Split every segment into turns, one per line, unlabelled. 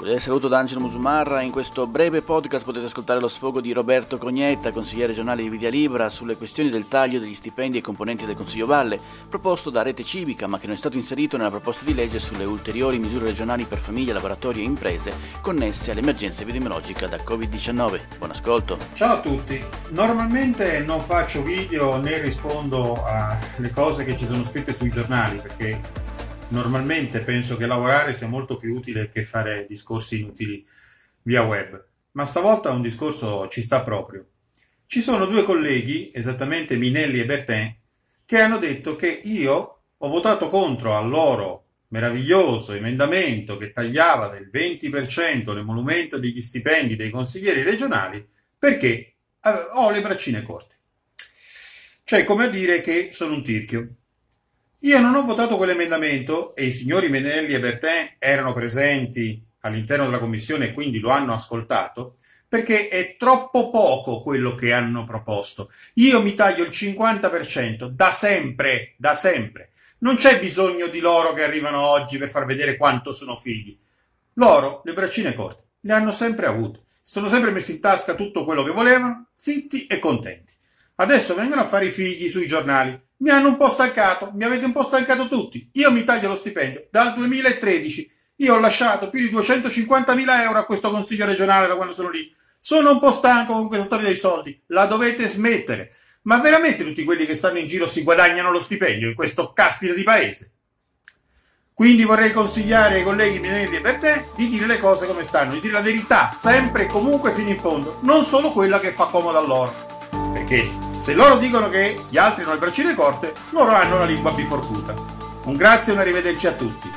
Cordiale saluto da Angelo Musumarra. In questo breve podcast potete ascoltare lo sfogo di Roberto Cognetta, consigliere regionale di Vidia Libra, sulle questioni del taglio degli stipendi ai componenti del Consiglio Valle, proposto da Rete Civica, ma che non è stato inserito nella proposta di legge sulle ulteriori misure regionali per famiglie, laboratori e imprese connesse all'emergenza epidemiologica da Covid-19. Buon ascolto.
Ciao a tutti. Normalmente non faccio video né rispondo alle cose che ci sono scritte sui giornali perché normalmente penso che lavorare sia molto più utile che fare discorsi inutili via web, ma stavolta un discorso ci sta proprio. Ci sono due colleghi, esattamente Minelli e Bertin, che hanno detto che io ho votato contro al loro meraviglioso emendamento che tagliava del 20% l'emolumento degli stipendi dei consiglieri regionali perché ho le braccine corte. Cioè, come a dire che sono un tirchio. Io non ho votato quell'emendamento e i signori Menelli e Bertin erano presenti all'interno della commissione e quindi lo hanno ascoltato perché è troppo poco quello che hanno proposto. Io mi taglio il 50% da sempre, da sempre. Non c'è bisogno di loro che arrivano oggi per far vedere quanto sono fighi. Loro, le braccine corte, le hanno sempre avute. Sono sempre messi in tasca tutto quello che volevano, zitti e contenti. Adesso vengono a fare i figli sui giornali. Mi hanno un po' stancato, mi avete un po' stancato tutti. Io mi taglio lo stipendio dal 2013. Io ho lasciato più di 250.000 euro a questo consiglio regionale da quando sono lì. Sono un po' stanco con questa storia dei soldi. La dovete smettere. Ma veramente tutti quelli che stanno in giro si guadagnano lo stipendio in questo caspita di paese? Quindi vorrei consigliare ai colleghi Minelli e Bertè di dire le cose come stanno, di dire la verità, sempre e comunque fino in fondo, non solo quella che fa comodo a loro. Perché se loro dicono che gli altri hanno le braccine corte, loro hanno la lingua biforcuta. Un grazie e un arrivederci a tutti.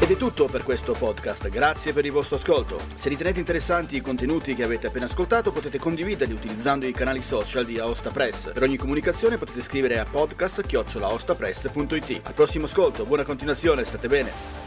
Ed è tutto per questo podcast, grazie per il vostro ascolto. Se ritenete interessanti i contenuti che avete appena ascoltato potete condividerli utilizzando i canali social di Aosta Press. Per ogni comunicazione potete scrivere a podcast.it. Al prossimo ascolto, buona continuazione, state bene.